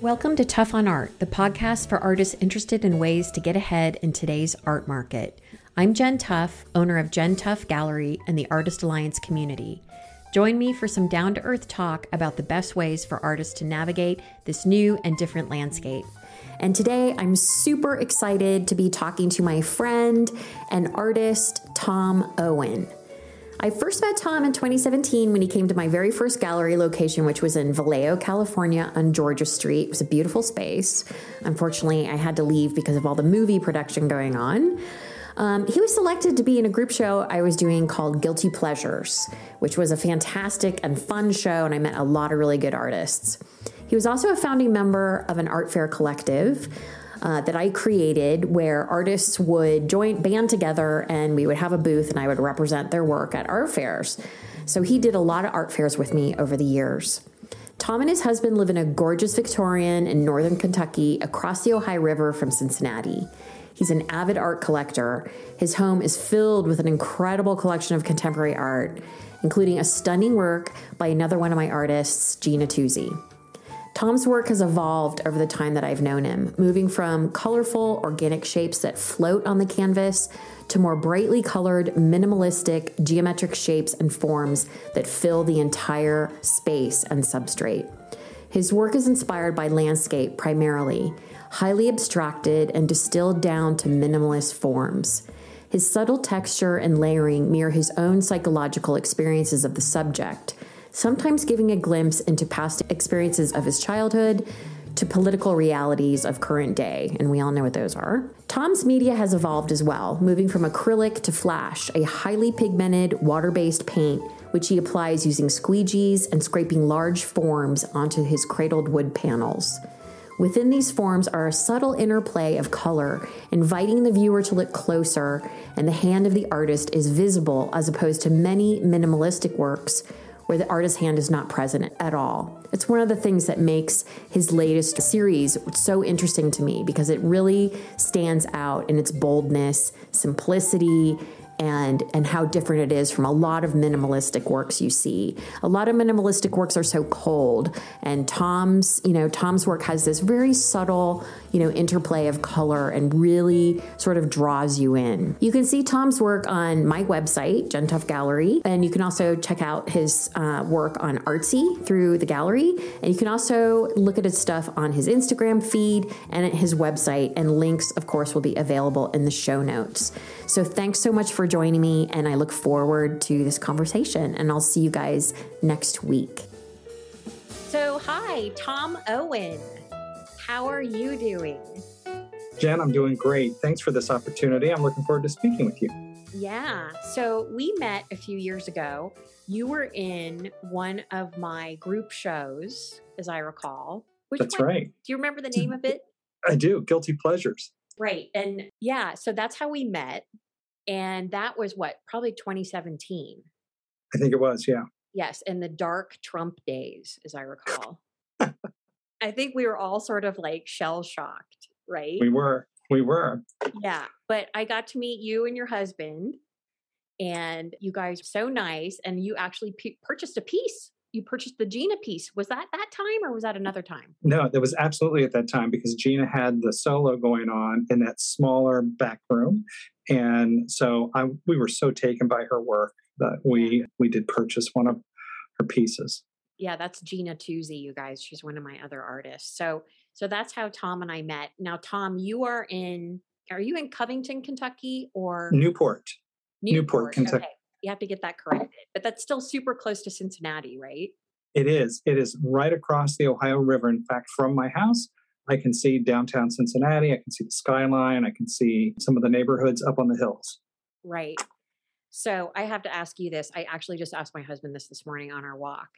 Welcome to Tough on Art, the podcast for artists interested in ways to get ahead in today's art market. I'm Jen Tough, owner of Jen Tough Gallery and the Artist Alliance community. Join me for some down to earth talk about the best ways for artists to navigate this new and different landscape. And today I'm super excited to be talking to my friend and artist, Tom Owen. I first met Tom in 2017 when he came to my very first gallery location, which was in Vallejo, California on Georgia Street. It was a beautiful space. Unfortunately, I had to leave because of all the movie production going on. Um, he was selected to be in a group show I was doing called Guilty Pleasures, which was a fantastic and fun show, and I met a lot of really good artists. He was also a founding member of an art fair collective uh, that I created where artists would join band together and we would have a booth and I would represent their work at art fairs. So he did a lot of art fairs with me over the years. Tom and his husband live in a gorgeous Victorian in northern Kentucky across the Ohio River from Cincinnati. He's an avid art collector. His home is filled with an incredible collection of contemporary art, including a stunning work by another one of my artists, Gina Tuzzi. Tom's work has evolved over the time that I've known him, moving from colorful, organic shapes that float on the canvas to more brightly colored, minimalistic, geometric shapes and forms that fill the entire space and substrate. His work is inspired by landscape primarily, highly abstracted and distilled down to minimalist forms. His subtle texture and layering mirror his own psychological experiences of the subject sometimes giving a glimpse into past experiences of his childhood to political realities of current day, and we all know what those are. Tom's media has evolved as well, moving from acrylic to Flashe, a highly pigmented, water based paint, which he applies using squeegees and scraping large forms onto his cradled wood panels. Within these forms are a subtle interplay of color, inviting the viewer to look closer, and the hand of the artist is visible as opposed to many minimalistic works where the artist's hand is not present at all. It's one of the things that makes his latest series so interesting to me because it really stands out in its boldness, simplicity, and and how different it is from a lot of minimalistic works you see. A lot of minimalistic works are so cold, and Tom's you know Tom's work has this very subtle you know interplay of color and really sort of draws you in. You can see Tom's work on my website, Jen Tough Gallery, and you can also check out his uh, work on Artsy through the gallery, and you can also look at his stuff on his Instagram feed and at his website. And links, of course, will be available in the show notes. So thanks so much for joining me, and I look forward to this conversation. And I'll see you guys next week. So, hi, Tom Owen. How are you doing? Jen, I'm doing great. Thanks for this opportunity. I'm looking forward to speaking with you. Yeah. So, we met a few years ago. You were in one of my group shows, as I recall. Which That's one? right. Do you remember the name of it? I do. Guilty Pleasures. Right. And yeah, so that's how we met. And that was what, probably 2017. I think it was, yeah. Yes, in the dark Trump days, as I recall. I think we were all sort of like shell shocked, right? We were. We were. Yeah. But I got to meet you and your husband, and you guys so nice. And you actually p- purchased a piece you purchased the Gina piece. Was that that time or was that another time? No, that was absolutely at that time because Gina had the solo going on in that smaller back room. And so I, we were so taken by her work that we, yeah. we did purchase one of her pieces. Yeah, that's Gina Tuzzi, you guys. She's one of my other artists. So so that's how Tom and I met. Now, Tom, you are in are you in Covington, Kentucky or Newport? Newport, Newport Kentucky. Okay you have to get that corrected. But that's still super close to Cincinnati, right? It is. It is right across the Ohio River. In fact, from my house, I can see downtown Cincinnati. I can see the skyline. I can see some of the neighborhoods up on the hills. Right. So I have to ask you this. I actually just asked my husband this this morning on our walk.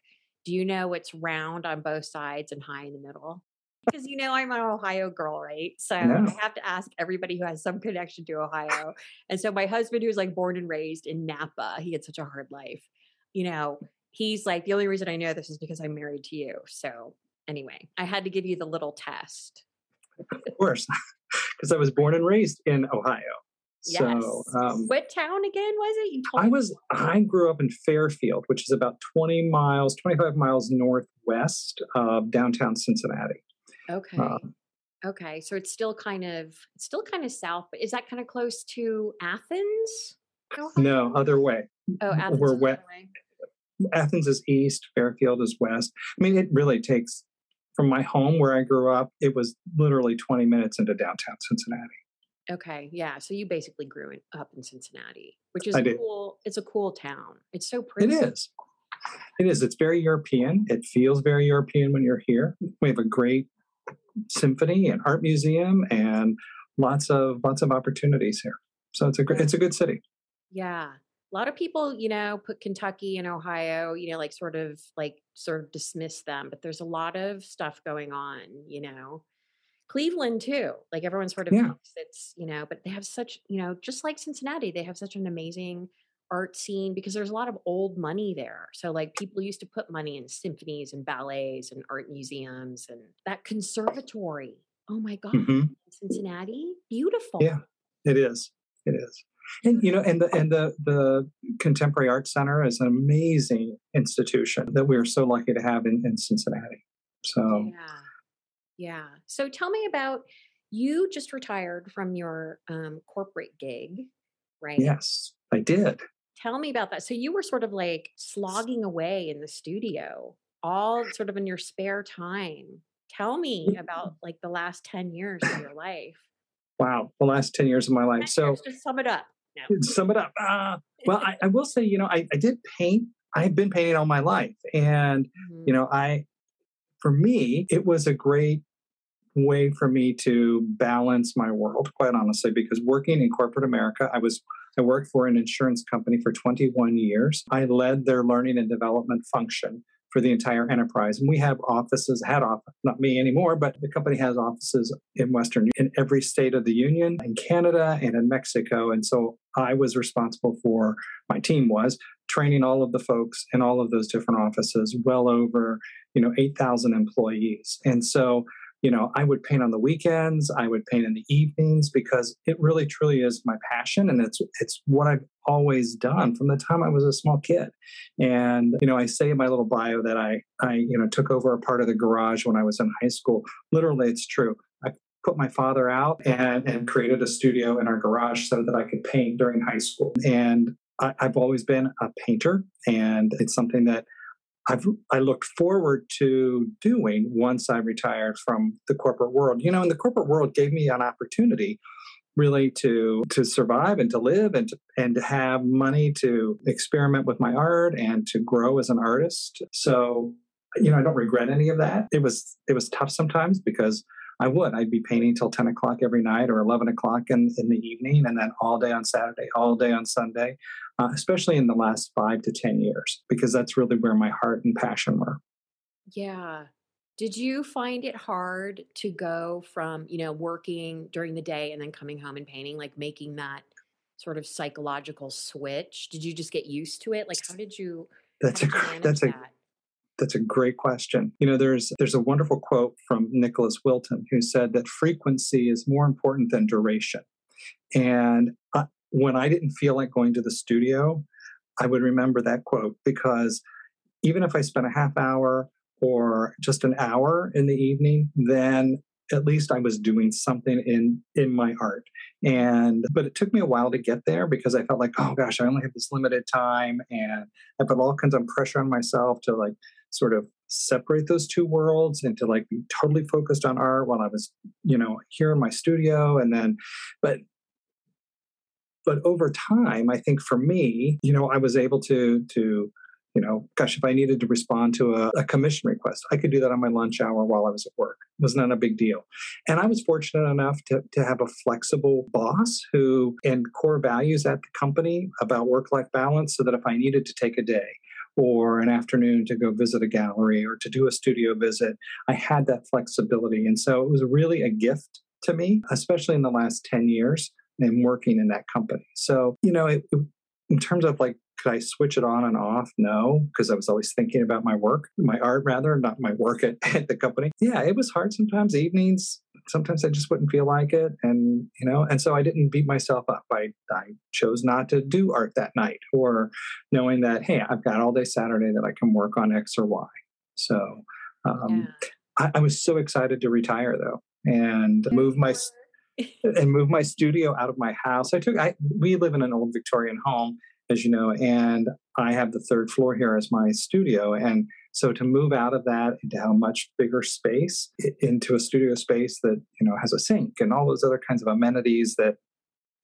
Do you know it's round on both sides and high in the middle? because you know I'm an Ohio girl, right? So I have to ask everybody who has some connection to Ohio. And so my husband, who's like born and raised in Napa, he had such a hard life. You know, he's like, the only reason I know this is because I'm married to you. So anyway, I had to give you the little test. Of course, because I was born and raised in Ohio. Yes. So, um, what town again was it? You told I was. I grew up in Fairfield, which is about 20 miles, 25 miles northwest of downtown Cincinnati. Okay. Um, okay. So it's still kind of it's still kind of south, but is that kind of close to Athens? Ohio? No, other way. Oh, Athens. We're west. Athens is east, Fairfield is west. I mean, it really takes from my home where I grew up, it was literally 20 minutes into downtown Cincinnati. Okay, yeah. So you basically grew up in Cincinnati, which is I a did. cool. It's a cool town. It's so pretty. It is. It is. It's very European. It feels very European when you're here. We have a great symphony and art museum and lots of lots of opportunities here. So it's a great, it's a good city. Yeah. A lot of people, you know, put Kentucky and Ohio, you know, like sort of like sort of dismiss them, but there's a lot of stuff going on, you know. Cleveland too. Like everyone sort of yeah. it's, you know, but they have such, you know, just like Cincinnati, they have such an amazing art scene because there's a lot of old money there. So like people used to put money in symphonies and ballets and art museums and that conservatory. Oh my god, mm-hmm. Cincinnati, beautiful. Yeah, it is. It is. And you know, and the and the the Contemporary Art Center is an amazing institution that we are so lucky to have in, in Cincinnati. So yeah yeah. So tell me about you just retired from your um, corporate gig, right? Yes, I did. Tell me about that. So you were sort of like slogging away in the studio, all sort of in your spare time. Tell me mm. about like the last 10 years of your life. Wow, the last 10 years of my life. So just sum it up. No. Sum it up. Uh, well, I, I, will say, you know, I, I did paint. I've been painting all my life. And, mm-hmm. you know, I, for me, it was a great way for me to balance my world, quite honestly, because working in corporate America, I was I worked for an insurance company for 21 years. I led their learning and development function for the entire enterprise. And we have offices, had off, not me anymore, but the company has offices in Western, in every state of the Union, in Canada and in Mexico. And so I was responsible for, my team was, training all of the folks in all of those different offices, well over, you know, 8,000 employees. And so you know i would paint on the weekends i would paint in the evenings because it really truly is my passion and it's it's what i've always done from the time i was a small kid. And you know i say in my little bio that i i you know took over a part of the garage when i was in high school. Literally it's true. I put my father out and and created a studio in our garage so that i could paint during high school. And I, i've always been a painter and it's something that I've I looked forward to doing once I retired from the corporate world. You know, and the corporate world gave me an opportunity really to to survive and to live and to, and to have money to experiment with my art and to grow as an artist. So, you know, I don't regret any of that. It was it was tough sometimes because I would. I'd be painting till 10 o'clock every night or 11 o'clock in, in the evening, and then all day on Saturday, all day on Sunday, uh, especially in the last five to 10 years, because that's really where my heart and passion were. Yeah. Did you find it hard to go from, you know, working during the day and then coming home and painting, like making that sort of psychological switch? Did you just get used to it? Like, how did you? That's a that's a? That's a great question. You know, there's there's a wonderful quote from Nicholas Wilton who said that frequency is more important than duration. And uh, when I didn't feel like going to the studio, I would remember that quote because even if I spent a half hour or just an hour in the evening, then at least I was doing something in in my art. And but it took me a while to get there because I felt like, oh gosh, I only have this limited time and I put all kinds of pressure on myself to like sort of separate those two worlds and to like be totally focused on art while I was, you know, here in my studio. And then, but but over time, I think for me, you know, I was able to to you know, gosh, if I needed to respond to a, a, commission request, I could do that on my lunch hour while I was at work. It was not a big deal. And I was fortunate enough to, to have a flexible boss who, and core values at the company about work life balance, so that if I needed to take a day or an afternoon to go visit a gallery or to do a studio visit. I had that flexibility. And so it was really a gift to me, especially in the last 10 years and working in that company. So, you know, it, in terms of like, could I switch it on and off? No, because I was always thinking about my work, my art rather, not my work at, at the company. Yeah, it was hard sometimes, evenings, sometimes I just wouldn't feel like it. And, you know, and so I didn't beat myself up. I, I chose not to do art that night or knowing that, hey, I've got all day Saturday that I can work on X or Y. So, um, yeah. I, I was so excited to retire though and move my and move my studio out of my house. I took I we live in an old Victorian home, as you know, and I have the third floor here as my studio. And so to move out of that into a much bigger space, into a studio space that you know has a sink and all those other kinds of amenities that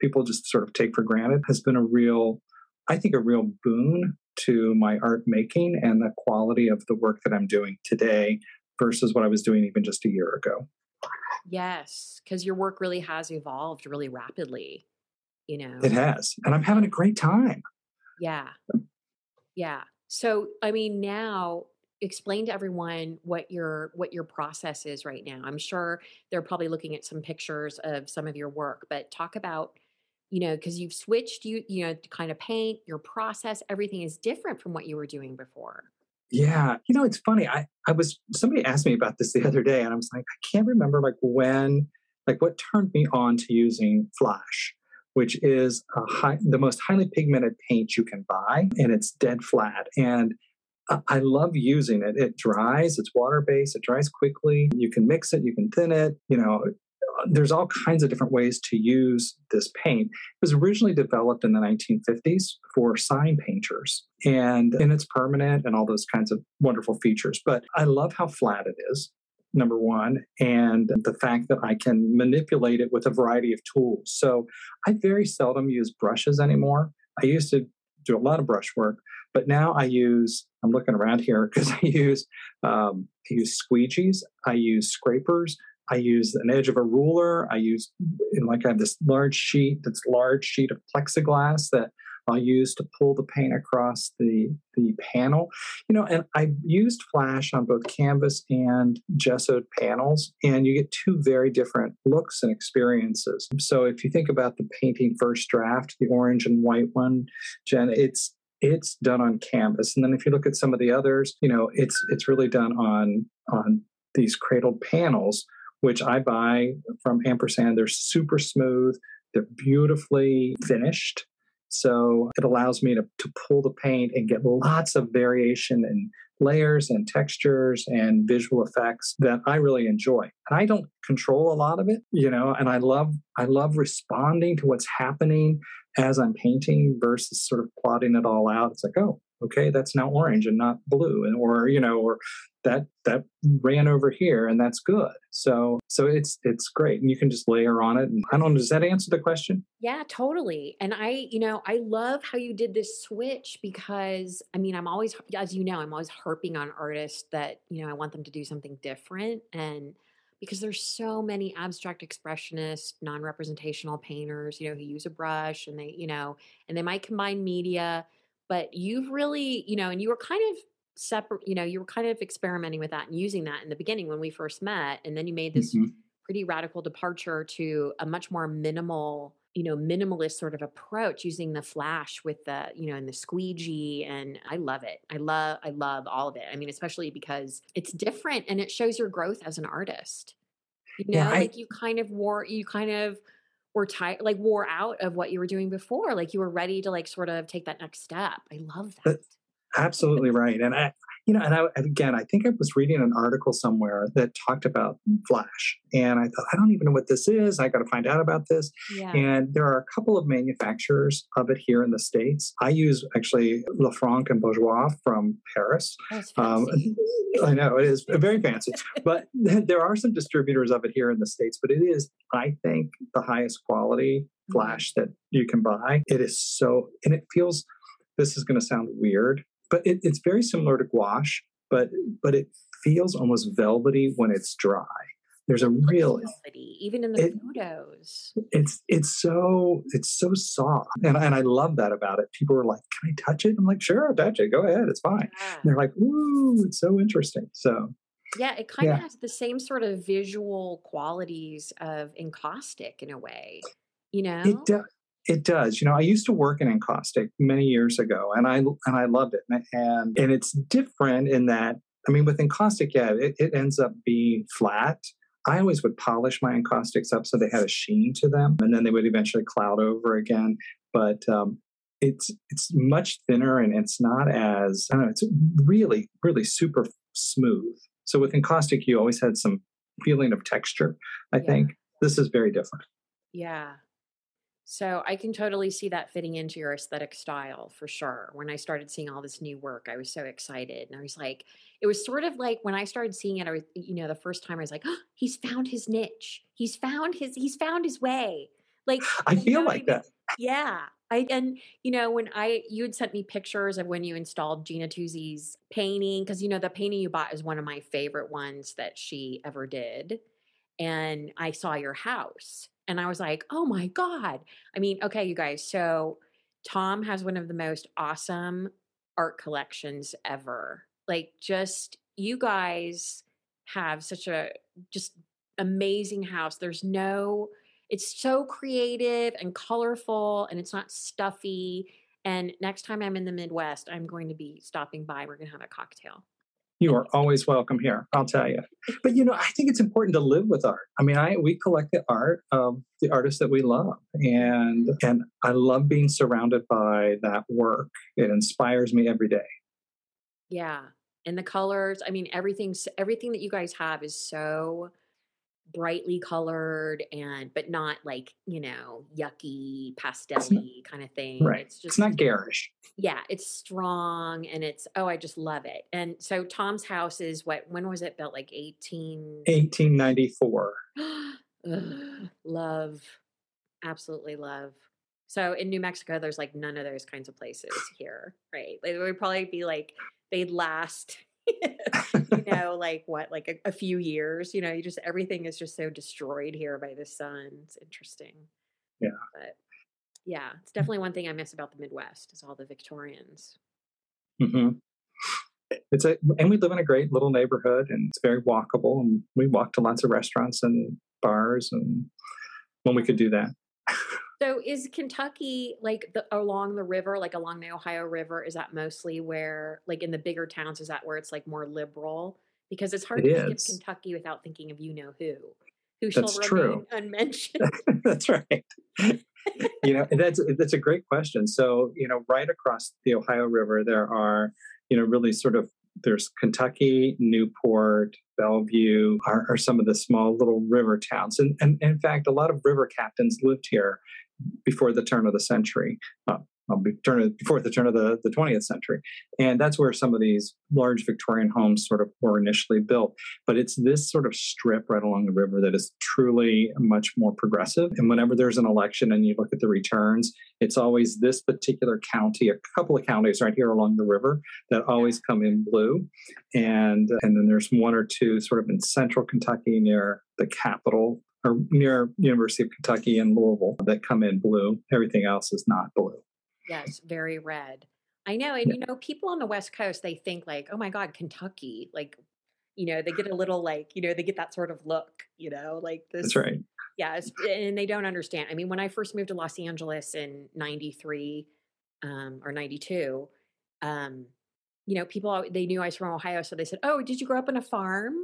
people just sort of take for granted has been a real, I think, a real boon to my art making and the quality of the work that I'm doing today versus what I was doing even just a year ago. Yes, because your work really has evolved really rapidly. You know, it has, and I'm having a great time. Yeah. Yeah. So, I mean, now explain to everyone what your what your process is right now. I'm sure they're probably looking at some pictures of some of your work, but talk about you know because you've switched you you know to kind of paint your process everything is different from what you were doing before yeah you know it's funny i i was somebody asked me about this the other day and i was like i can't remember like when like what turned me on to using Flashe which is a high, the most highly pigmented paint you can buy, and it's dead flat. And I love using it. It dries, it's water based, it dries quickly. You can mix it, you can thin it. You know, there's all kinds of different ways to use this paint. It was originally developed in the 1950s for sign painters, and, and it's permanent and all those kinds of wonderful features. But I love how flat it is number one, and the fact that I can manipulate it with a variety of tools. So I very seldom use brushes anymore. I used to do a lot of brush work, but now I use, I'm looking around here because I use, um, I use squeegees, I use scrapers, I use an edge of a ruler. I use, like, I have this large sheet, that's large sheet of plexiglass that I'll use to pull the paint across the, the panel. You know, and I used Flashe on both canvas and gessoed panels, and you get two very different looks and experiences. So if you think about the painting first draft, the orange and white one, Jen, it's it's done on canvas. And then if you look at some of the others, you know, it's it's really done on on these cradled panels, which I buy from Ampersand. They're super smooth. They're beautifully finished. So it allows me to, to pull the paint and get lots of variation in layers and textures and visual effects that I really enjoy. And I don't control a lot of it, you know, and I love I love responding to what's happening as I'm painting versus sort of plotting it all out. It's like, oh, okay, that's now orange and not blue, and or you know, or that that ran over here and that's good. So so it's it's great, and you can just layer on it. And I don't know, does that answer the question? Yeah, totally. And I, you know, I love how you did this switch because I mean, I'm always, as you know, I'm always harping on artists that you know I want them to do something different and because there's so many abstract expressionist non-representational painters you know who use a brush and they you know and they might combine media but you've really you know and you were kind of separate you know you were kind of experimenting with that and using that in the beginning when we first met and then you made this mm-hmm. pretty radical departure to a much more minimal you know minimalist sort of approach using the Flashe with the you know and the squeegee and i love it. I love i love all of it. I mean especially because it's different and it shows your growth as an artist. You know yeah, I, like you kind of wore you kind of were tired like wore out of what you were doing before like you were ready to like sort of take that next step. I love that. absolutely right and i you know and I, again i think i was reading an article somewhere that talked about Flashe and i thought i don't even know what this is. I got to find out about this. Yeah. and there are a couple of manufacturers of it here in the states. I use actually Lefranc and Bourgeois from paris. Um, i know it is very fancy. But there are some distributors of it here in the states but it is i think the highest quality mm-hmm. Flashe that you can buy. It is so and it feels this is going to sound weird but it, it's very similar to gouache, but but it feels almost velvety when it's dry. There's a real velvety, even in the it, photos. It's it's so it's so soft, and and I love that about it. People are like, "Can I touch it?" I'm like, "Sure, touch it. Go ahead. It's fine." Yeah. they're like, "Ooh, it's so interesting." So yeah, it kind of has the same sort of visual qualities of encaustic in a way. You know, it does. It does. You know, I used to work in encaustic many years ago, and I and I loved it. And and it's different in that. I mean, with encaustic, yeah, it, it ends up being flat. I always would polish my encaustics up so they had a sheen to them, and then they would eventually cloud over again. But um, it's it's much thinner, and it's not as I don't know. It's really really super smooth. So with encaustic, you always had some feeling of texture. I Yeah. think this is very different. Yeah. So I can totally see that fitting into your aesthetic style for sure. When I started seeing all this new work, I was so excited. And I was like, it was sort of like when I started seeing it, I was, you know, the first time I was like, oh, he's found his niche. He's found his, he's found his way. Like, I feel like that. Yeah. I and you know when I you had sent me pictures of when you installed Gina Tuzzi's painting because you know the painting you bought is one of my favorite ones that she ever did, and I saw your house and I was like, oh my god! I mean, okay, you guys. So Tom has one of the most awesome art collections ever. Like, just you guys have such a just amazing house. There's no it's so creative and colorful and it's not stuffy. And next time I'm in the Midwest, I'm going to be stopping by. We're going to have a cocktail. You are always welcome here, I'll tell you. But you know, I think it's important to live with art. I mean, I we collect the art of the artists that we love, and and I love being surrounded by that work. It inspires me every day. Yeah. And the colors, I mean, everything's everything that you guys have is so brightly colored and but not like, you know, yucky, pastel-y kind of thing. Right. It's It's just not garish. yeah, it's strong and it's oh, I just love it. And so Tom's house is what when was it built? Like 18 1894. Ugh, love. Absolutely love. So in New Mexico, there's like none of those kinds of places here, right? Like, it would probably be like they'd last, you know, like what, like a, a few years. You know, you just everything is just so destroyed here by the sun. It's interesting. Yeah. But yeah, it's definitely one thing I miss about the Midwest is all the Victorians. hmm It's a and we live in a great little neighborhood, and it's very walkable. And we walk to lots of restaurants and bars, and when we could do that. So is Kentucky like the along the river, like along the Ohio River? Is that mostly where, like in the bigger towns, is that where it's like more liberal? Because it's hard It to think of. Kentucky without thinking of you know who, who That's shall true. remain unmentioned. that's right. you know, and that's that's a great question. So, you know, right across the Ohio River, there are, you know, really sort of there's Kentucky, Newport, Bellevue are, are some of the small little river towns, and, and in fact, a lot of river captains lived here before the turn of the century. Uh, turn of, before the turn of the, the 20th century. And that's where some of these large Victorian homes sort of were initially built. But it's this sort of strip right along the river that is truly much more progressive. And whenever there's an election and you look at the returns, it's always this particular county, a couple of counties right here along the river that always come in blue. And, and then there's one or two sort of in central Kentucky near the capital or near University of Kentucky in Louisville that come in blue. Everything else is not blue. yes, very red. I know, and you know, people on the West Coast they think like, oh my God, Kentucky, like, you know, they get a little like, you know, they get that sort of look, you know, like this. That's right. Yeah, it's, and they don't understand. I mean, when I first moved to Los Angeles in '93 um, or '92, um, you know, people they knew I was from Ohio, so they said, "Oh, did you grow up on a farm?"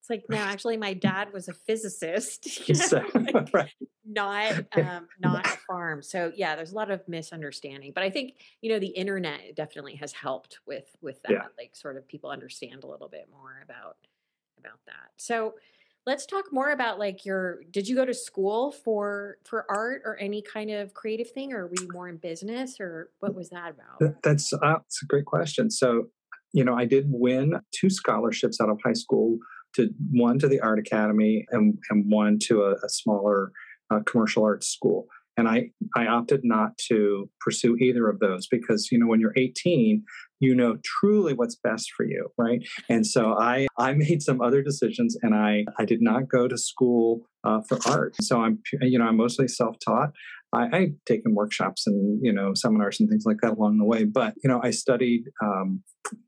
It's like, no, actually, my dad was a physicist, So, like, right. not um, not a farm. So yeah, there's a lot of misunderstanding. But I think you know the internet definitely has helped with with that. Yeah. Like, sort of people understand a little bit more about about that. So let's talk more about like your did you go to school for for art or any kind of creative thing or were you more in business or what was that about That- That's, uh, that's a great question. So, you know, I did win two scholarships out of high school to one to the Art Academy and, and one to a, a smaller uh, commercial arts school. And I, I opted not to pursue either of those because, you know, when you're 18, you know truly what's best for you, right? And so I, I made some other decisions and I, I did not go to school uh, for art. So I'm, you know, I'm mostly self-taught. I, I've taken workshops and you know seminars and things like that along the way. But you know, I studied um,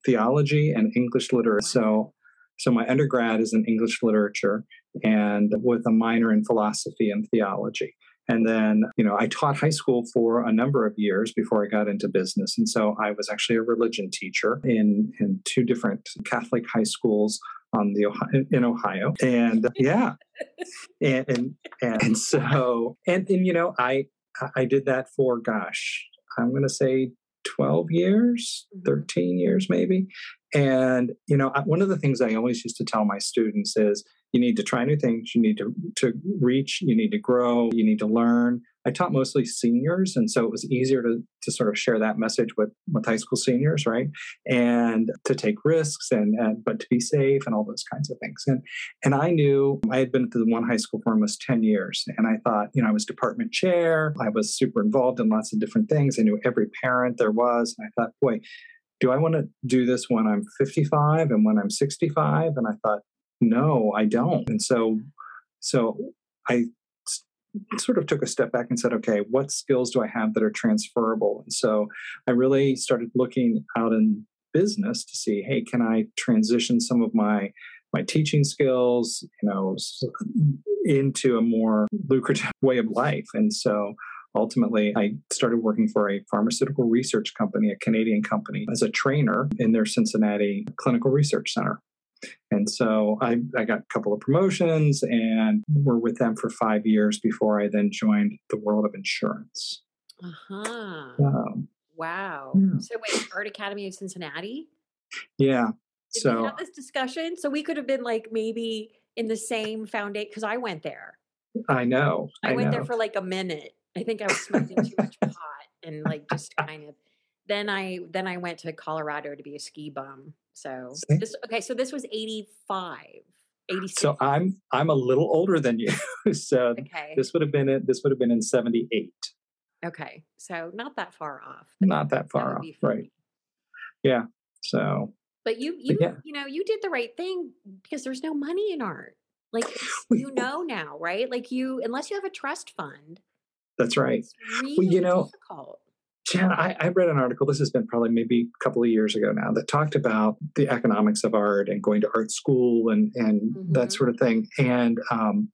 theology and English literature. So, so my undergrad is in English literature and with a minor in philosophy and theology. And then, you know, I taught high school for a number of years before I got into business. And so I was actually a religion teacher in, in two different Catholic high schools on the Ohio, in Ohio. And yeah, and, and, and so, and, and, you know, I, I did that for, gosh, I'm going to say 12 years, Mhm. 13 years maybe. And, you know, one of the things I always used to tell my students is you need to try new things, you need to, to reach, you need to grow, you need to learn. I taught mostly seniors, and so it was easier to, to sort of share that message with, with high school seniors, right? And to take risks and, and but to be safe and all those kinds of things. And and I knew I had been at the one high school for almost 10 years. And I thought, you know, I was department chair, I was super involved in lots of different things. I knew every parent there was. And I thought, boy, do I want to do this when I'm 55 and when I'm 65? And I thought, no, I don't. And so, so I sort of took a step back and said, okay, what skills do I have that are transferable? And so I really started looking out in business to see, hey, can I transition some of my my teaching skills, you know, into a more lucrative way of life? And so ultimately I started working for a pharmaceutical research company, a Canadian company, as a trainer in their Cincinnati Clinical Research Center. And so I, I got a couple of promotions and were with them for five years before I then joined the world of insurance. Uh-huh. Um, wow. Yeah. So wait, Art Academy of Cincinnati? Yeah. Did so we have this discussion? So we could have been like maybe in the same foundation because I went there. I know. I, I went know. there for like a minute. I think I was smoking too much pot and like just kind of then I then I went to Colorado to be a ski bum. So this okay, so this was 85. 86. So I'm I'm a little older than you. so okay. this would have been it this would have been in 78. Okay. So not that far off. Not that far that off, right. Yeah. So But you you yeah. you know, you did the right thing because there's no money in art. Like you know now, right? Like you unless you have a trust fund. That's right. Really well, you know, difficult. Jan, I, I, read an article, this has been probably maybe a couple of years ago now, that talked about the economics of art and going to art school and, and mm-hmm. that sort of thing. And um,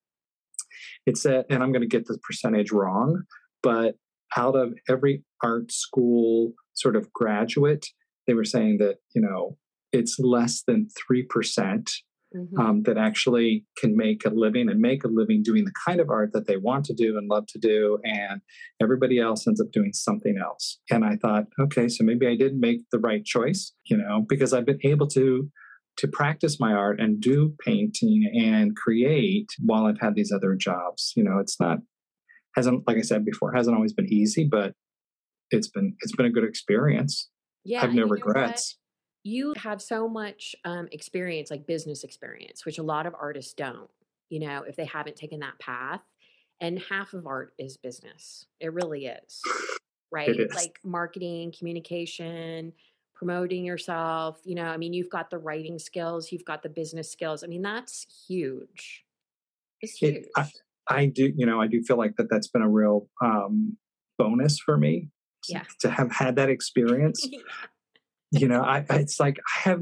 it said, and I'm going to get the percentage wrong, but out of every art school sort of graduate, they were saying that, you know, it's less than 3% mm-hmm. um, that actually can make a living and make a living doing the kind of art that they want to do and love to do. And everybody else ends up doing something else. And I thought, okay, so maybe I did make the right choice, you know, because I've been able to to practice my art and do painting and create while I've had these other jobs. You know, it's not hasn't like I said before, hasn't always been easy, but it's been it's been a good experience. Yeah, I have no regrets you have so much um, experience, like business experience, which a lot of artists don't, you know, if they haven't taken that path. And half of art is business. It really is. Right? It is. Like marketing, communication, promoting yourself. You know, I mean, you've got the writing skills, you've got the business skills. I mean, that's huge. It's huge. It, I, I, do, you know, I do feel like that that's been a real um, bonus for me yeah. to have had that experience. yeah you know, I, it's like I have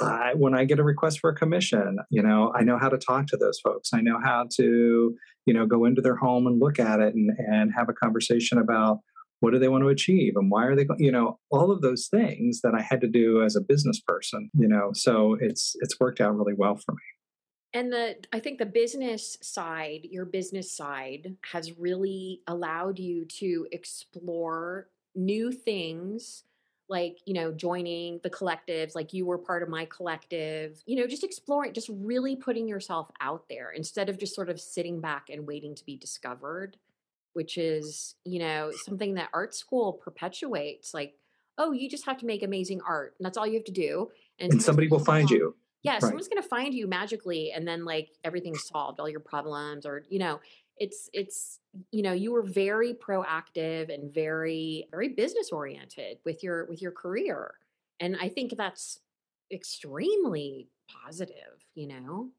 I, when I get a request for a commission, you know, I know how to talk to those folks. I know how to, you know, go into their home and look at it and, and have a conversation about what do they want to achieve and why are they, you know, all of those things that I had to do as a business person, you know, so it's, it's worked out really well for me. And the, I think the business side, your business side has really allowed you to explore new things like you know joining the collectives like you were part of my collective you know just exploring just really putting yourself out there instead of just sort of sitting back and waiting to be discovered which is you know something that art school perpetuates like oh you just have to make amazing art and that's all you have to do and, and somebody will find you yeah right. someone's going to find you magically and then like everything's solved all your problems or you know it's it's you know you were very proactive and very very business oriented with your with your career and i think that's extremely positive you know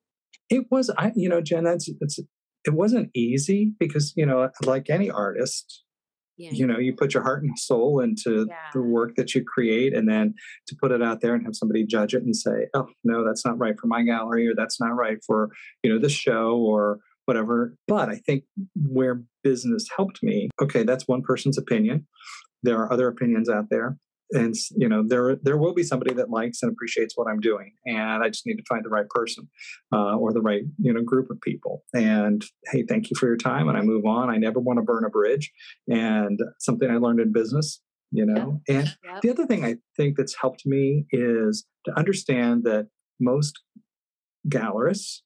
it was i you know jen that's it's it wasn't easy because you know like any artist yeah. you know you put your heart and soul into yeah. the work that you create and then to put it out there and have somebody judge it and say oh no that's not right for my gallery or that's not right for you know this show or whatever. But I think where business helped me, okay, that's one person's opinion. There are other opinions out there. And you know there there will be somebody that likes and appreciates what I'm doing, and I just need to find the right person uh, or the right you know group of people. And hey, thank you for your time, and I move on. I never want to burn a bridge. And something I learned in business: you know? Yep. And yep. the other thing I think that's helped me is to understand that most gallerists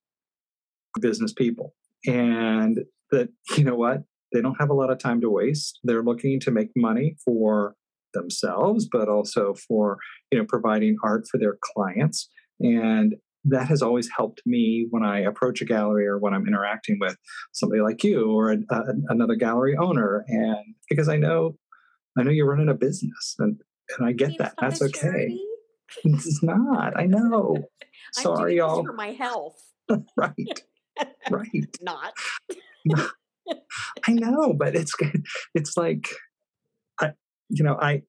are business people and that, you know what? They don't have a lot of time to waste. They're looking to make money for themselves, but also for, you know, providing art for their clients. And that has always helped me when I approach a gallery or when I'm interacting with somebody like you or a, uh, a, another gallery owner. And because I know, I know you're running a business and, and I get that. That's okay. It's not. I know. Sorry, y'all. For my health. right. Right. not. I know, but it's it's like I you know, I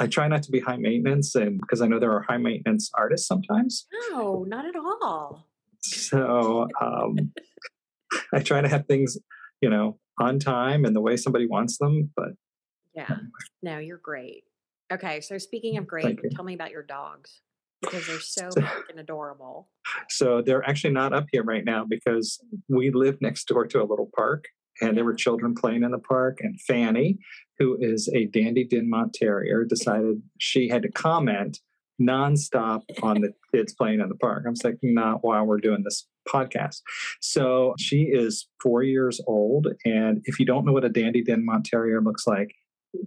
I try not to be high maintenance, and because I know there are high maintenance artists sometimes. No, not at all. So um, I try to have things, you know, on time and the way somebody wants them. But yeah, anyway. no, you're great. Okay, so speaking of great, tell me about your dogs because they're so freaking adorable. So they're actually not up here right now because we live next door to a little park and yeah. there were children playing in the park and Fanny, who is a Dandy Dinmont Terrier, decided she had to comment nonstop on the kids playing in the park. I'm like, not while we're doing this podcast. So she is four years old. And if you don't know what a Dandy Dinmont Terrier looks like,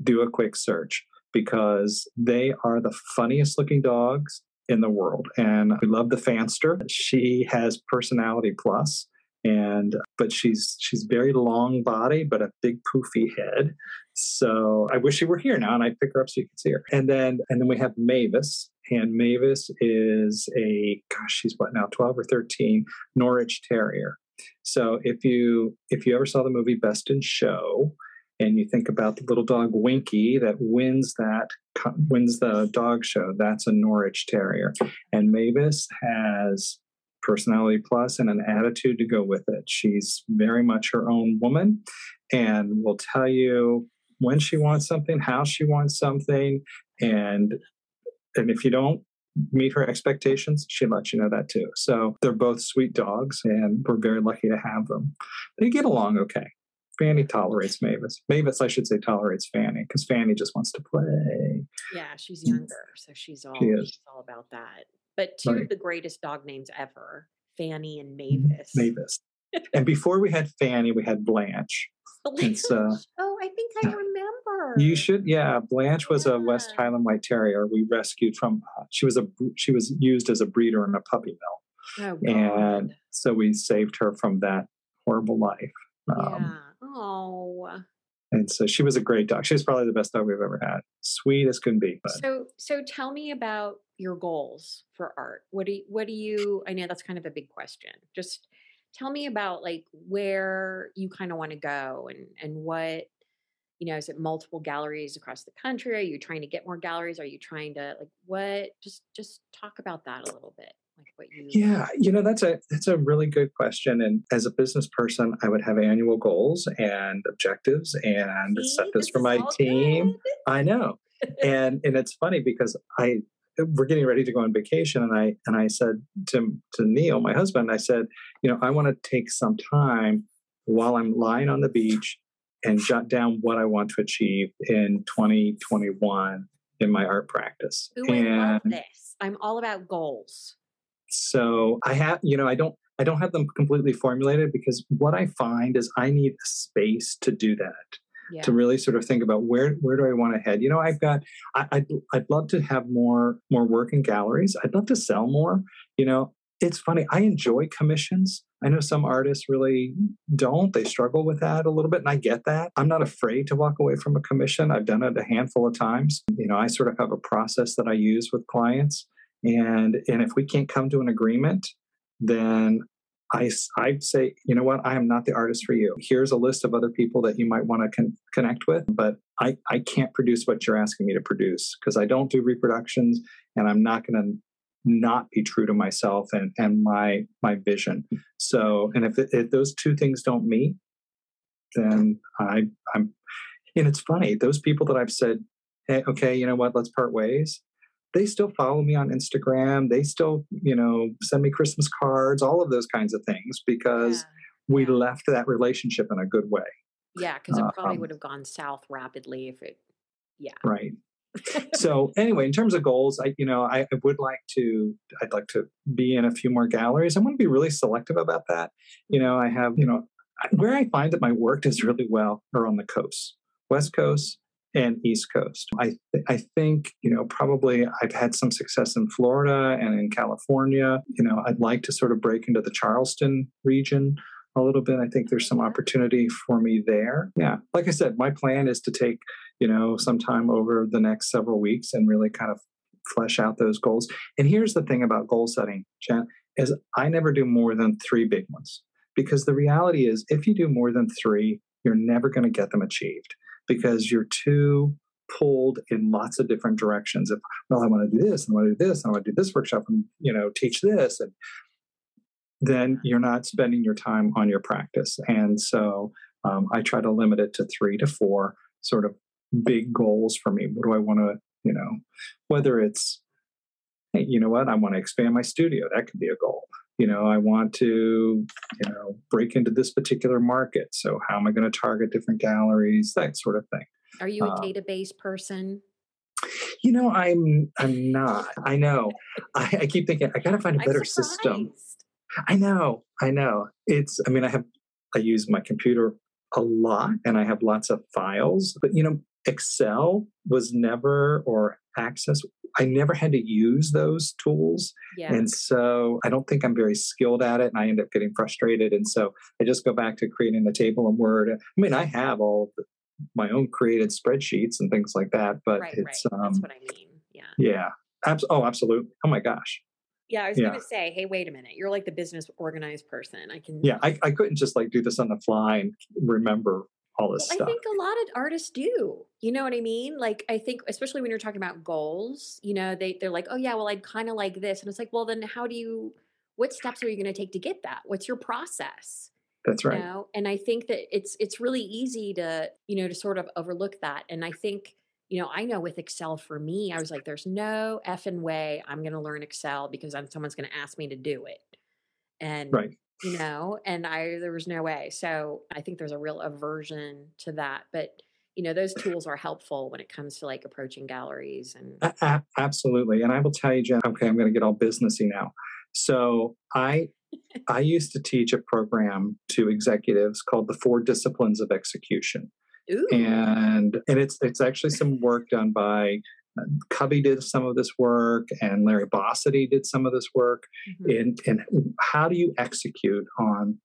do a quick search because they are the funniest looking dogs in the world. And we love the Fanster. She has personality plus and but she's she's very long body but a big poofy head so i wish she were here now and i'd pick her up so you could see her and then and then we have mavis and mavis is a gosh she's what now 12 or 13 norwich terrier so if you if you ever saw the movie best in show and you think about the little dog Winky that wins that wins the dog show, that's a Norwich Terrier. And Mavis has personality plus and an attitude to go with it. She's very much her own woman and will tell you when she wants something, how she wants something, and and if you don't meet her expectations, she lets you know that too. So they're both sweet dogs, and we're very lucky to have them. They get along okay. Fanny tolerates Mavis. Mavis, I should say, tolerates Fanny because Fanny just wants to play. Yeah, she's younger, so she's all she she's all about that. But two right. of the greatest dog names ever, Fanny and Mavis. Mavis. and before we had Fanny, we had Blanche. Blanche. Uh, oh, I think I remember. You should, yeah. Blanche was yeah. a West Highland White Terrier we rescued from. Uh, she was a she was used as a breeder in a puppy mill, oh, and so we saved her from that horrible life. Um, yeah. Oh. And so she was a great dog. She was probably the best dog we've ever had. Sweet as can be. But. So, so tell me about your goals for art. What do you, what do you? I know that's kind of a big question. Just tell me about like where you kind of want to go and and what you know. Is it multiple galleries across the country? Are you trying to get more galleries? Are you trying to like what? Just just talk about that a little bit like what you yeah you know that's a that's a really good question and as a business person i would have annual goals and objectives and See, set this for my team. good. i know. And and it's funny because i we're getting ready to go on vacation and i and i said to to neil my husband i said you know i want to take some time while i'm lying on the beach and jot down what i want to achieve in 2021 in my art practice. Ooh, and I love this. I'm all about goals so I have, you know, I don't I don't have them completely formulated because what I find is I need a space to do that. Yeah. To really sort of think about where where do I want to head? You know, I've got I, I'd I'd love to have more more work in galleries. I'd love to sell more. You know, it's funny. I enjoy commissions. I know some artists really don't. They struggle with that a little bit, and I get that. I'm not afraid to walk away from a commission. I've done it a handful of times. You know, I sort of have a process that I use with clients and and if we can't come to an agreement then I, I'd say, you know what, I am not the artist for you. Here's a list of other people that you might want to con- connect with, but I, I can't produce what you're asking me to produce because I don't do reproductions and I'm not going to not be true to myself and, and my my vision. So, and if, it, if those two things don't meet, then I, I'm, and it's funny, those people that I've said, hey, okay, you know what, let's part ways they still follow me on Instagram. They still, you know, send me Christmas cards, all of those kinds of things because yeah. we yeah. left that relationship in a good way. Yeah, because it probably um, would have gone south rapidly if it Yeah. Right. so anyway, in terms of goals, I you know I, I, would like to I'd like to be in a few more galleries. I'm going to be really selective about that. You know, I have you know where I find that my work does really well are on the coast, West Coast and East Coast. I th- I think you know probably I've had some success in Florida and in California. You know, I'd like to sort of break into the Charleston region a little bit. I think there's some mm-hmm. opportunity for me there. Yeah, like I said, my plan is to take you know sometime over the next several weeks and really kind of flesh out those goals. And here's the thing about goal setting, Jen, is I never do more than three big ones because the reality is if you do more than three, you're never going to get them achieved because you're too pulled in lots of different directions. If well, I want to do this, and I want to do this, and I want to do this workshop, and you know, teach this, and then you're not spending your time on your practice. And so um, I try to limit it to three to four sort of big goals for me. What do I want to, you know, whether it's, hey, you know what, I want to expand my studio. That could be a goal. You know, I want to, you know, break into this particular market. So how am I going to target different galleries? That sort of thing. Are you a uh, database person? You know, I'm I'm not. I know. I, I keep thinking I got to find a better system. I know, I know. It's, I mean, I have, I use my computer a lot and I have lots of files, but you know, Excel was never, or Access, I never had to use those tools. Yeah. And so I don't think I'm very skilled at it and I end up getting frustrated. And so I just go back to creating the table in Word. I mean, I have all the, my own created spreadsheets and things like that, but right, it's, right. Um, That's what I mean. Yeah. Yeah. Abs- oh, absolutely. Oh my gosh. Yeah, I was yeah. going to say, hey, wait a minute. You're like the business organized person. I can. Yeah, I, I couldn't just like do this on the fly and remember all this well, stuff. I think a lot of artists do. You know what I mean? Like, I think, especially when you're talking about goals, you know, they, they're like, oh, yeah, well, I'd kind of like this. And it's like, well, then how do you, what steps are you going to take to get that? What's your process? That's right. You know? And I think that it's it's really easy to you know to sort of overlook that. And I think you know, I know with Excel for me, I was like, there's no effing way I'm going to learn Excel because I'm, someone's going to ask me to do it. And, right. You know, and I, there was no way. So I think there's a real aversion to that. But, you know, those tools are helpful when it comes to like approaching galleries and. Absolutely. And I will tell you, Jen, okay, I'm going to get all businessy now. So I, I used to teach a program to executives called the Four Disciplines of Execution. Ooh. and and it's it's actually some work done by Covey did some of this work, and Larry Bossidy did some of this work. Mm-hmm. In in how do you execute on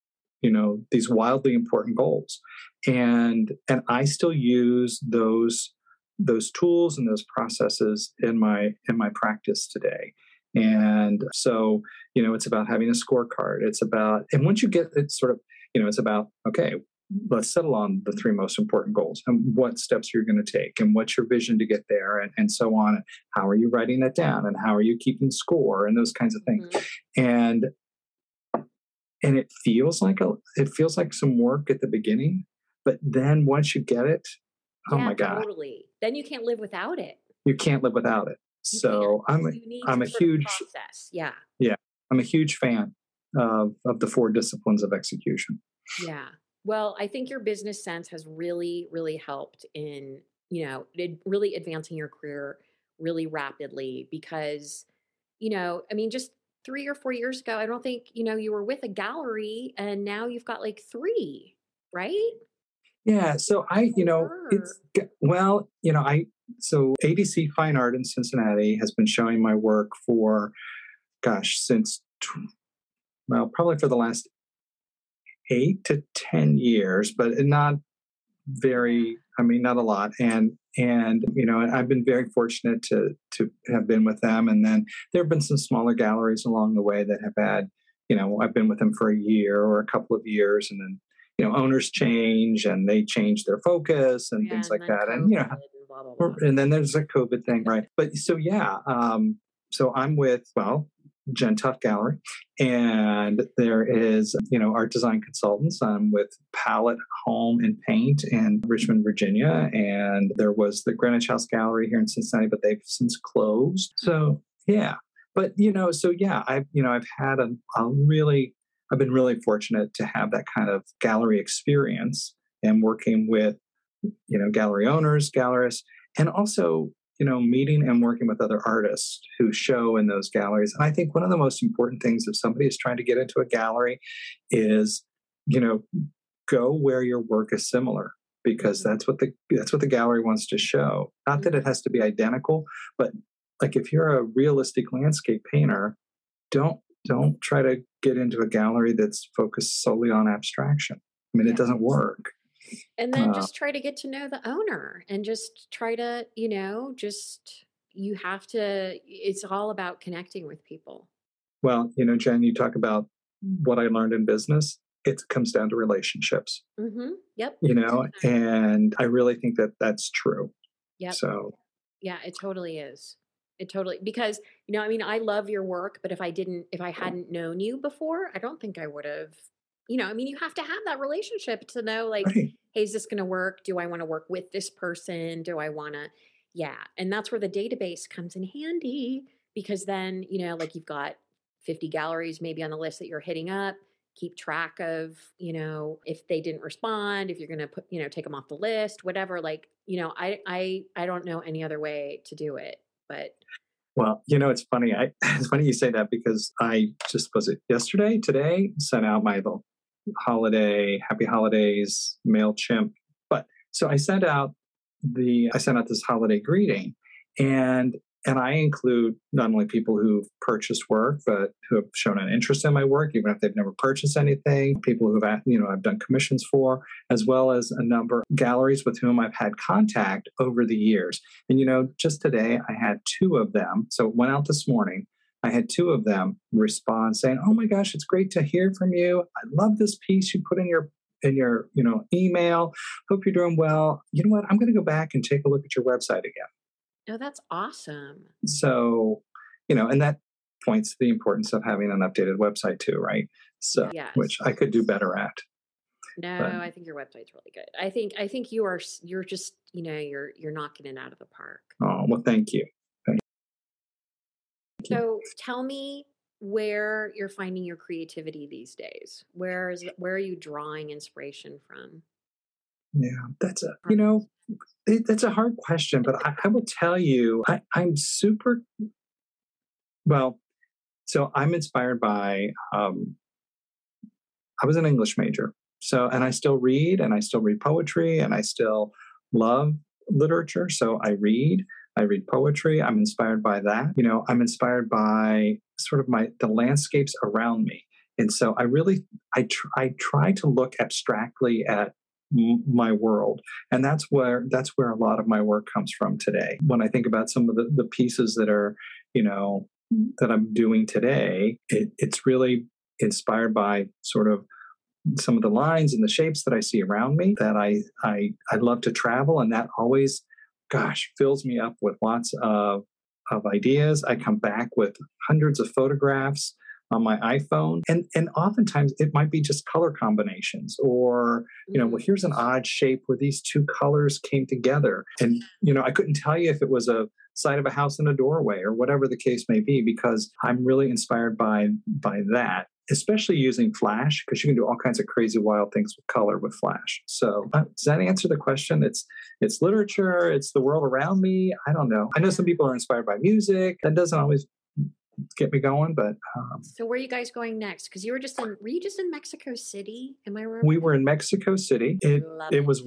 you know these wildly important goals? And and I still use those those tools and those processes in my in my practice today. And so, you know, it's about having a scorecard. It's about, and once you get it sort of, you know, it's about, okay, let's settle on the three most important goals and what steps you're going to take and what's your vision to get there and, and so on. And how are you writing that down and how are you keeping score and those kinds of things. Mm-hmm. and and it feels like a it feels like some work at the beginning but then once you get it oh yeah, my god. totally. Then you can't live without it. You can't live without it. You so can't. i'm a, i'm a huge process. Yeah. Yeah i'm a huge fan of, of the four disciplines of execution. Yeah well, I think your business sense has really, really helped in, you know, really advancing your career really rapidly because, you know, I mean, just three or four years ago, I don't think, you know, you were with a gallery and now you've got like three, right? Yeah. So I, you know, it's, well, you know, I, so ADC Fine Art in Cincinnati has been showing my work for, gosh, since, well, probably for the last eight to 10 years, but not very, I mean, not a lot. And, and, you know, I've been very fortunate to, to have been with them. And then there have been some smaller galleries along the way that have had, you know, I've been with them for a year or a couple of years and then, you know, owners change and they change their focus and yeah, things like that. COVID and, you know, and, blah, blah, blah. and then there's a COVID thing, right? But so, yeah, um, so I'm with, well, Jen Tough Gallery. And there is, you know, art design consultants. I'm with Palette Home and Paint in Richmond, Virginia. And there was the Greenwich House Gallery here in Cincinnati, but they've since closed. So, yeah. But, you know, so yeah, I've, you know, I've had a, a really, I've been really fortunate to have that kind of gallery experience and working with, you know, gallery owners, gallerists, and also you know meeting and working with other artists who show in those galleries. And i think one of the most important things if somebody is trying to get into a gallery is you know go where your work is similar because mm-hmm. that's what the that's what the gallery wants to show. Not that it has to be identical but like if you're a realistic landscape painter don't don't try to get into a gallery that's focused solely on abstraction. I mean yeah. it doesn't work and then uh, just try to get to know the owner and just try to you know just you have to it's all about connecting with people. Well you know jen you talk about what i learned in business it comes down to relationships. Mm-hmm. yep you know and i really think that that's true yeah so yeah it totally is it totally because you know i mean i love your work but if i didn't if i hadn't known you before i don't think i would have you know i mean you have to have that relationship to know like right. Hey is this going to work do i want to work with this person do i want to yeah and that's where the database comes in handy because then you know like you've got 50 galleries maybe on the list that you're hitting up keep track of you know if they didn't respond if you're going to put you know take them off the list whatever like you know i i i don't know any other way to do it but well, you know, it's funny. I, it's funny you say that because I just was it yesterday, today, sent out my holiday, happy holidays, MailChimp. But so I sent out the, I sent out this holiday greeting and and I include not only people who've purchased work, but who have shown an interest in my work, even if they've never purchased anything, people who've, you know, I've done commissions for, as well as a number of galleries with whom I've had contact over the years. And, you know, just today I had two of them. So it went out this morning. I had two of them respond saying, "Oh my gosh, it's great to hear from you. I love this piece you put in your in your you know email. Hope you're doing well. You know what? I'm going to go back and take a look at your website again." Oh, that's awesome. So, you know, and that points to the importance of having an updated website too, right? So, yes. which I could do better at. No, but, I think your website's really good. I think I think you are you're just you know you're you're knocking it out of the park. Oh well, thank you. So tell me where you're finding your creativity these days. Where is where are you drawing inspiration from? Yeah, that's a you know it, that's a hard question, but I, I will tell you, I, I'm super well. So I'm inspired by. Um, I was an English major, so and I still read, and I still read poetry, and I still love literature. So I read. I read poetry. I'm inspired by that. You know, I'm inspired by sort of my the landscapes around me. And so I really I tr- I try to look abstractly at my world and that's where that's where a lot of my work comes from today when i think about some of the, the pieces that are you know that i'm doing today it, it's really inspired by sort of some of the lines and the shapes that i see around me that i i i love to travel and that always gosh fills me up with lots of of ideas i come back with hundreds of photographs on my iPhone. And and oftentimes it might be just color combinations or, you know, well, mm. here's an odd shape where these two colors came together. And, you know, I couldn't tell you if it was a side of a house in a doorway or whatever the case may be, because I'm really inspired by by that. Especially using Flashe, because you can do all kinds of crazy, wild things with color with Flashe. So, uh, does that answer the question? It's it's literature, it's the world around me. I don't know. I know some people are inspired by music. That doesn't always get me going. But um, so, where are you guys going next? Because you were just in, were you just in Mexico City? Am I right? We were in Mexico City. It, it, it was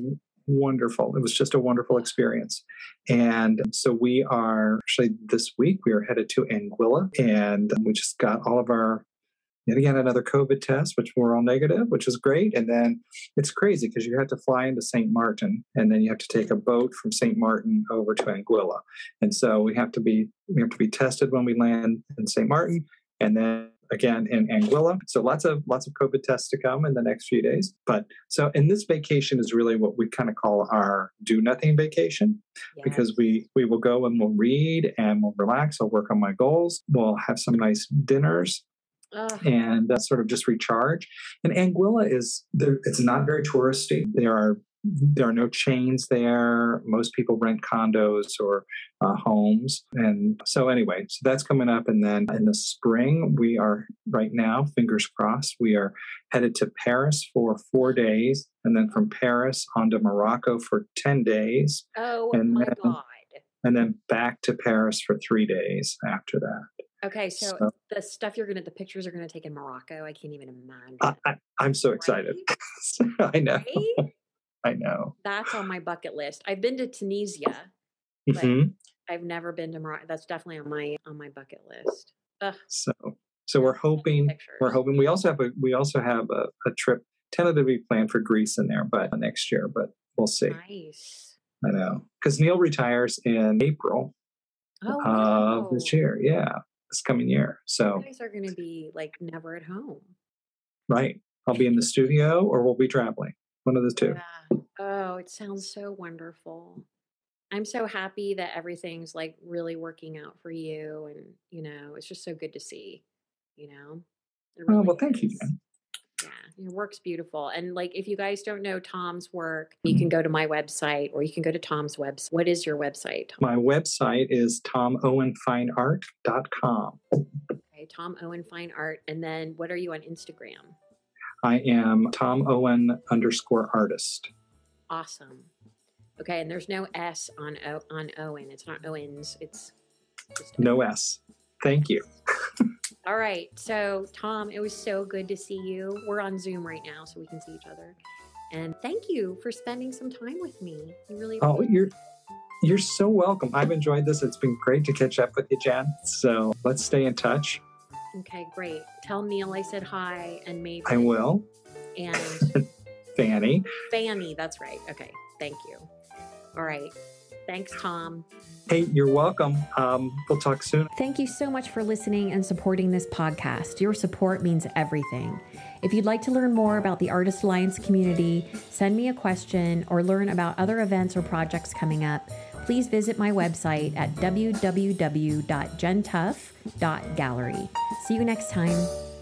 wonderful. It was just a wonderful experience. And so we are actually this week we are headed to Anguilla and we just got all of our yet again another COVID test, which were all negative, which is great. And then it's crazy because you have to fly into St. Martin and then you have to take a boat from St. Martin over to Anguilla. And so we have to be we have to be tested when we land in St. Martin and then again in Anguilla. So lots of lots of COVID tests to come in the next few days. But so and this vacation is really what we kind of call our do nothing vacation yes. because we we will go and we'll read and we'll relax. I'll work on my goals. We'll have some nice dinners and uh, sort of just recharge. And Anguilla is it's not very touristy. There are there are no chains there. Most people rent condos or uh, homes. And so, anyway, so that's coming up. And then in the spring, we are right now, fingers crossed, we are headed to Paris for four days. And then from Paris on to Morocco for 10 days. Oh, and my then, God. and then back to Paris for three days after that. Okay, so, So- the stuff you're gonna, the pictures are gonna take in Morocco. I can't even imagine. I, I'm so excited. I know. Right? I know. That's on my bucket list. I've been to Tunisia. But- Mhm. I've never been to Morocco. That's definitely on my on my bucket list. Ugh, So, so we're hoping we're hoping we also have a we also have a, a trip tentatively planned for Greece in there, but next year. But we'll see. Nice. I know because Neil retires in April Oh, of this year. Yeah, this coming year. So You guys are going to be like never at home. right, I'll be in the studio or we'll be traveling. One of the two. Yeah. Oh, it sounds so wonderful. I'm so happy that everything's like really working out for you. And, you know, it's just so good to see, you know? It Oh well, thank you. Jen. Yeah, your work's beautiful. And like, if you guys don't know Tom's work, you can mm-hmm. go to my website or you can go to Tom's website. What is your website? Tom? My website is tomowenfineart.com. Okay, Tom Owen Fine Art. And then what are you on Instagram? I am Tom Owen underscore artist. Awesome. Okay, and there's no S on o- on Owen. It's not Owens. It's just No S. Thank you. All right. So, Tom, it was so good to see you. We're on Zoom right now, so we can see each other. And thank you for spending some time with me. You really Oh, you're you're so welcome. I've enjoyed this. It's been great to catch up with you, Jen. So let's stay in touch. Okay, great. Tell Neil I said hi and maybe I will. and Fanny. Fanny. That's right. Okay. Thank you. All right. Thanks, Tom. Hey, you're welcome. Um, we'll talk soon. Thank you so much for listening and supporting this podcast. Your support means everything. If you'd like to learn more about the Artist Alliance community, send me a question, or learn about other events or projects coming up, please visit my website at www.jentough.gallery. See you next time.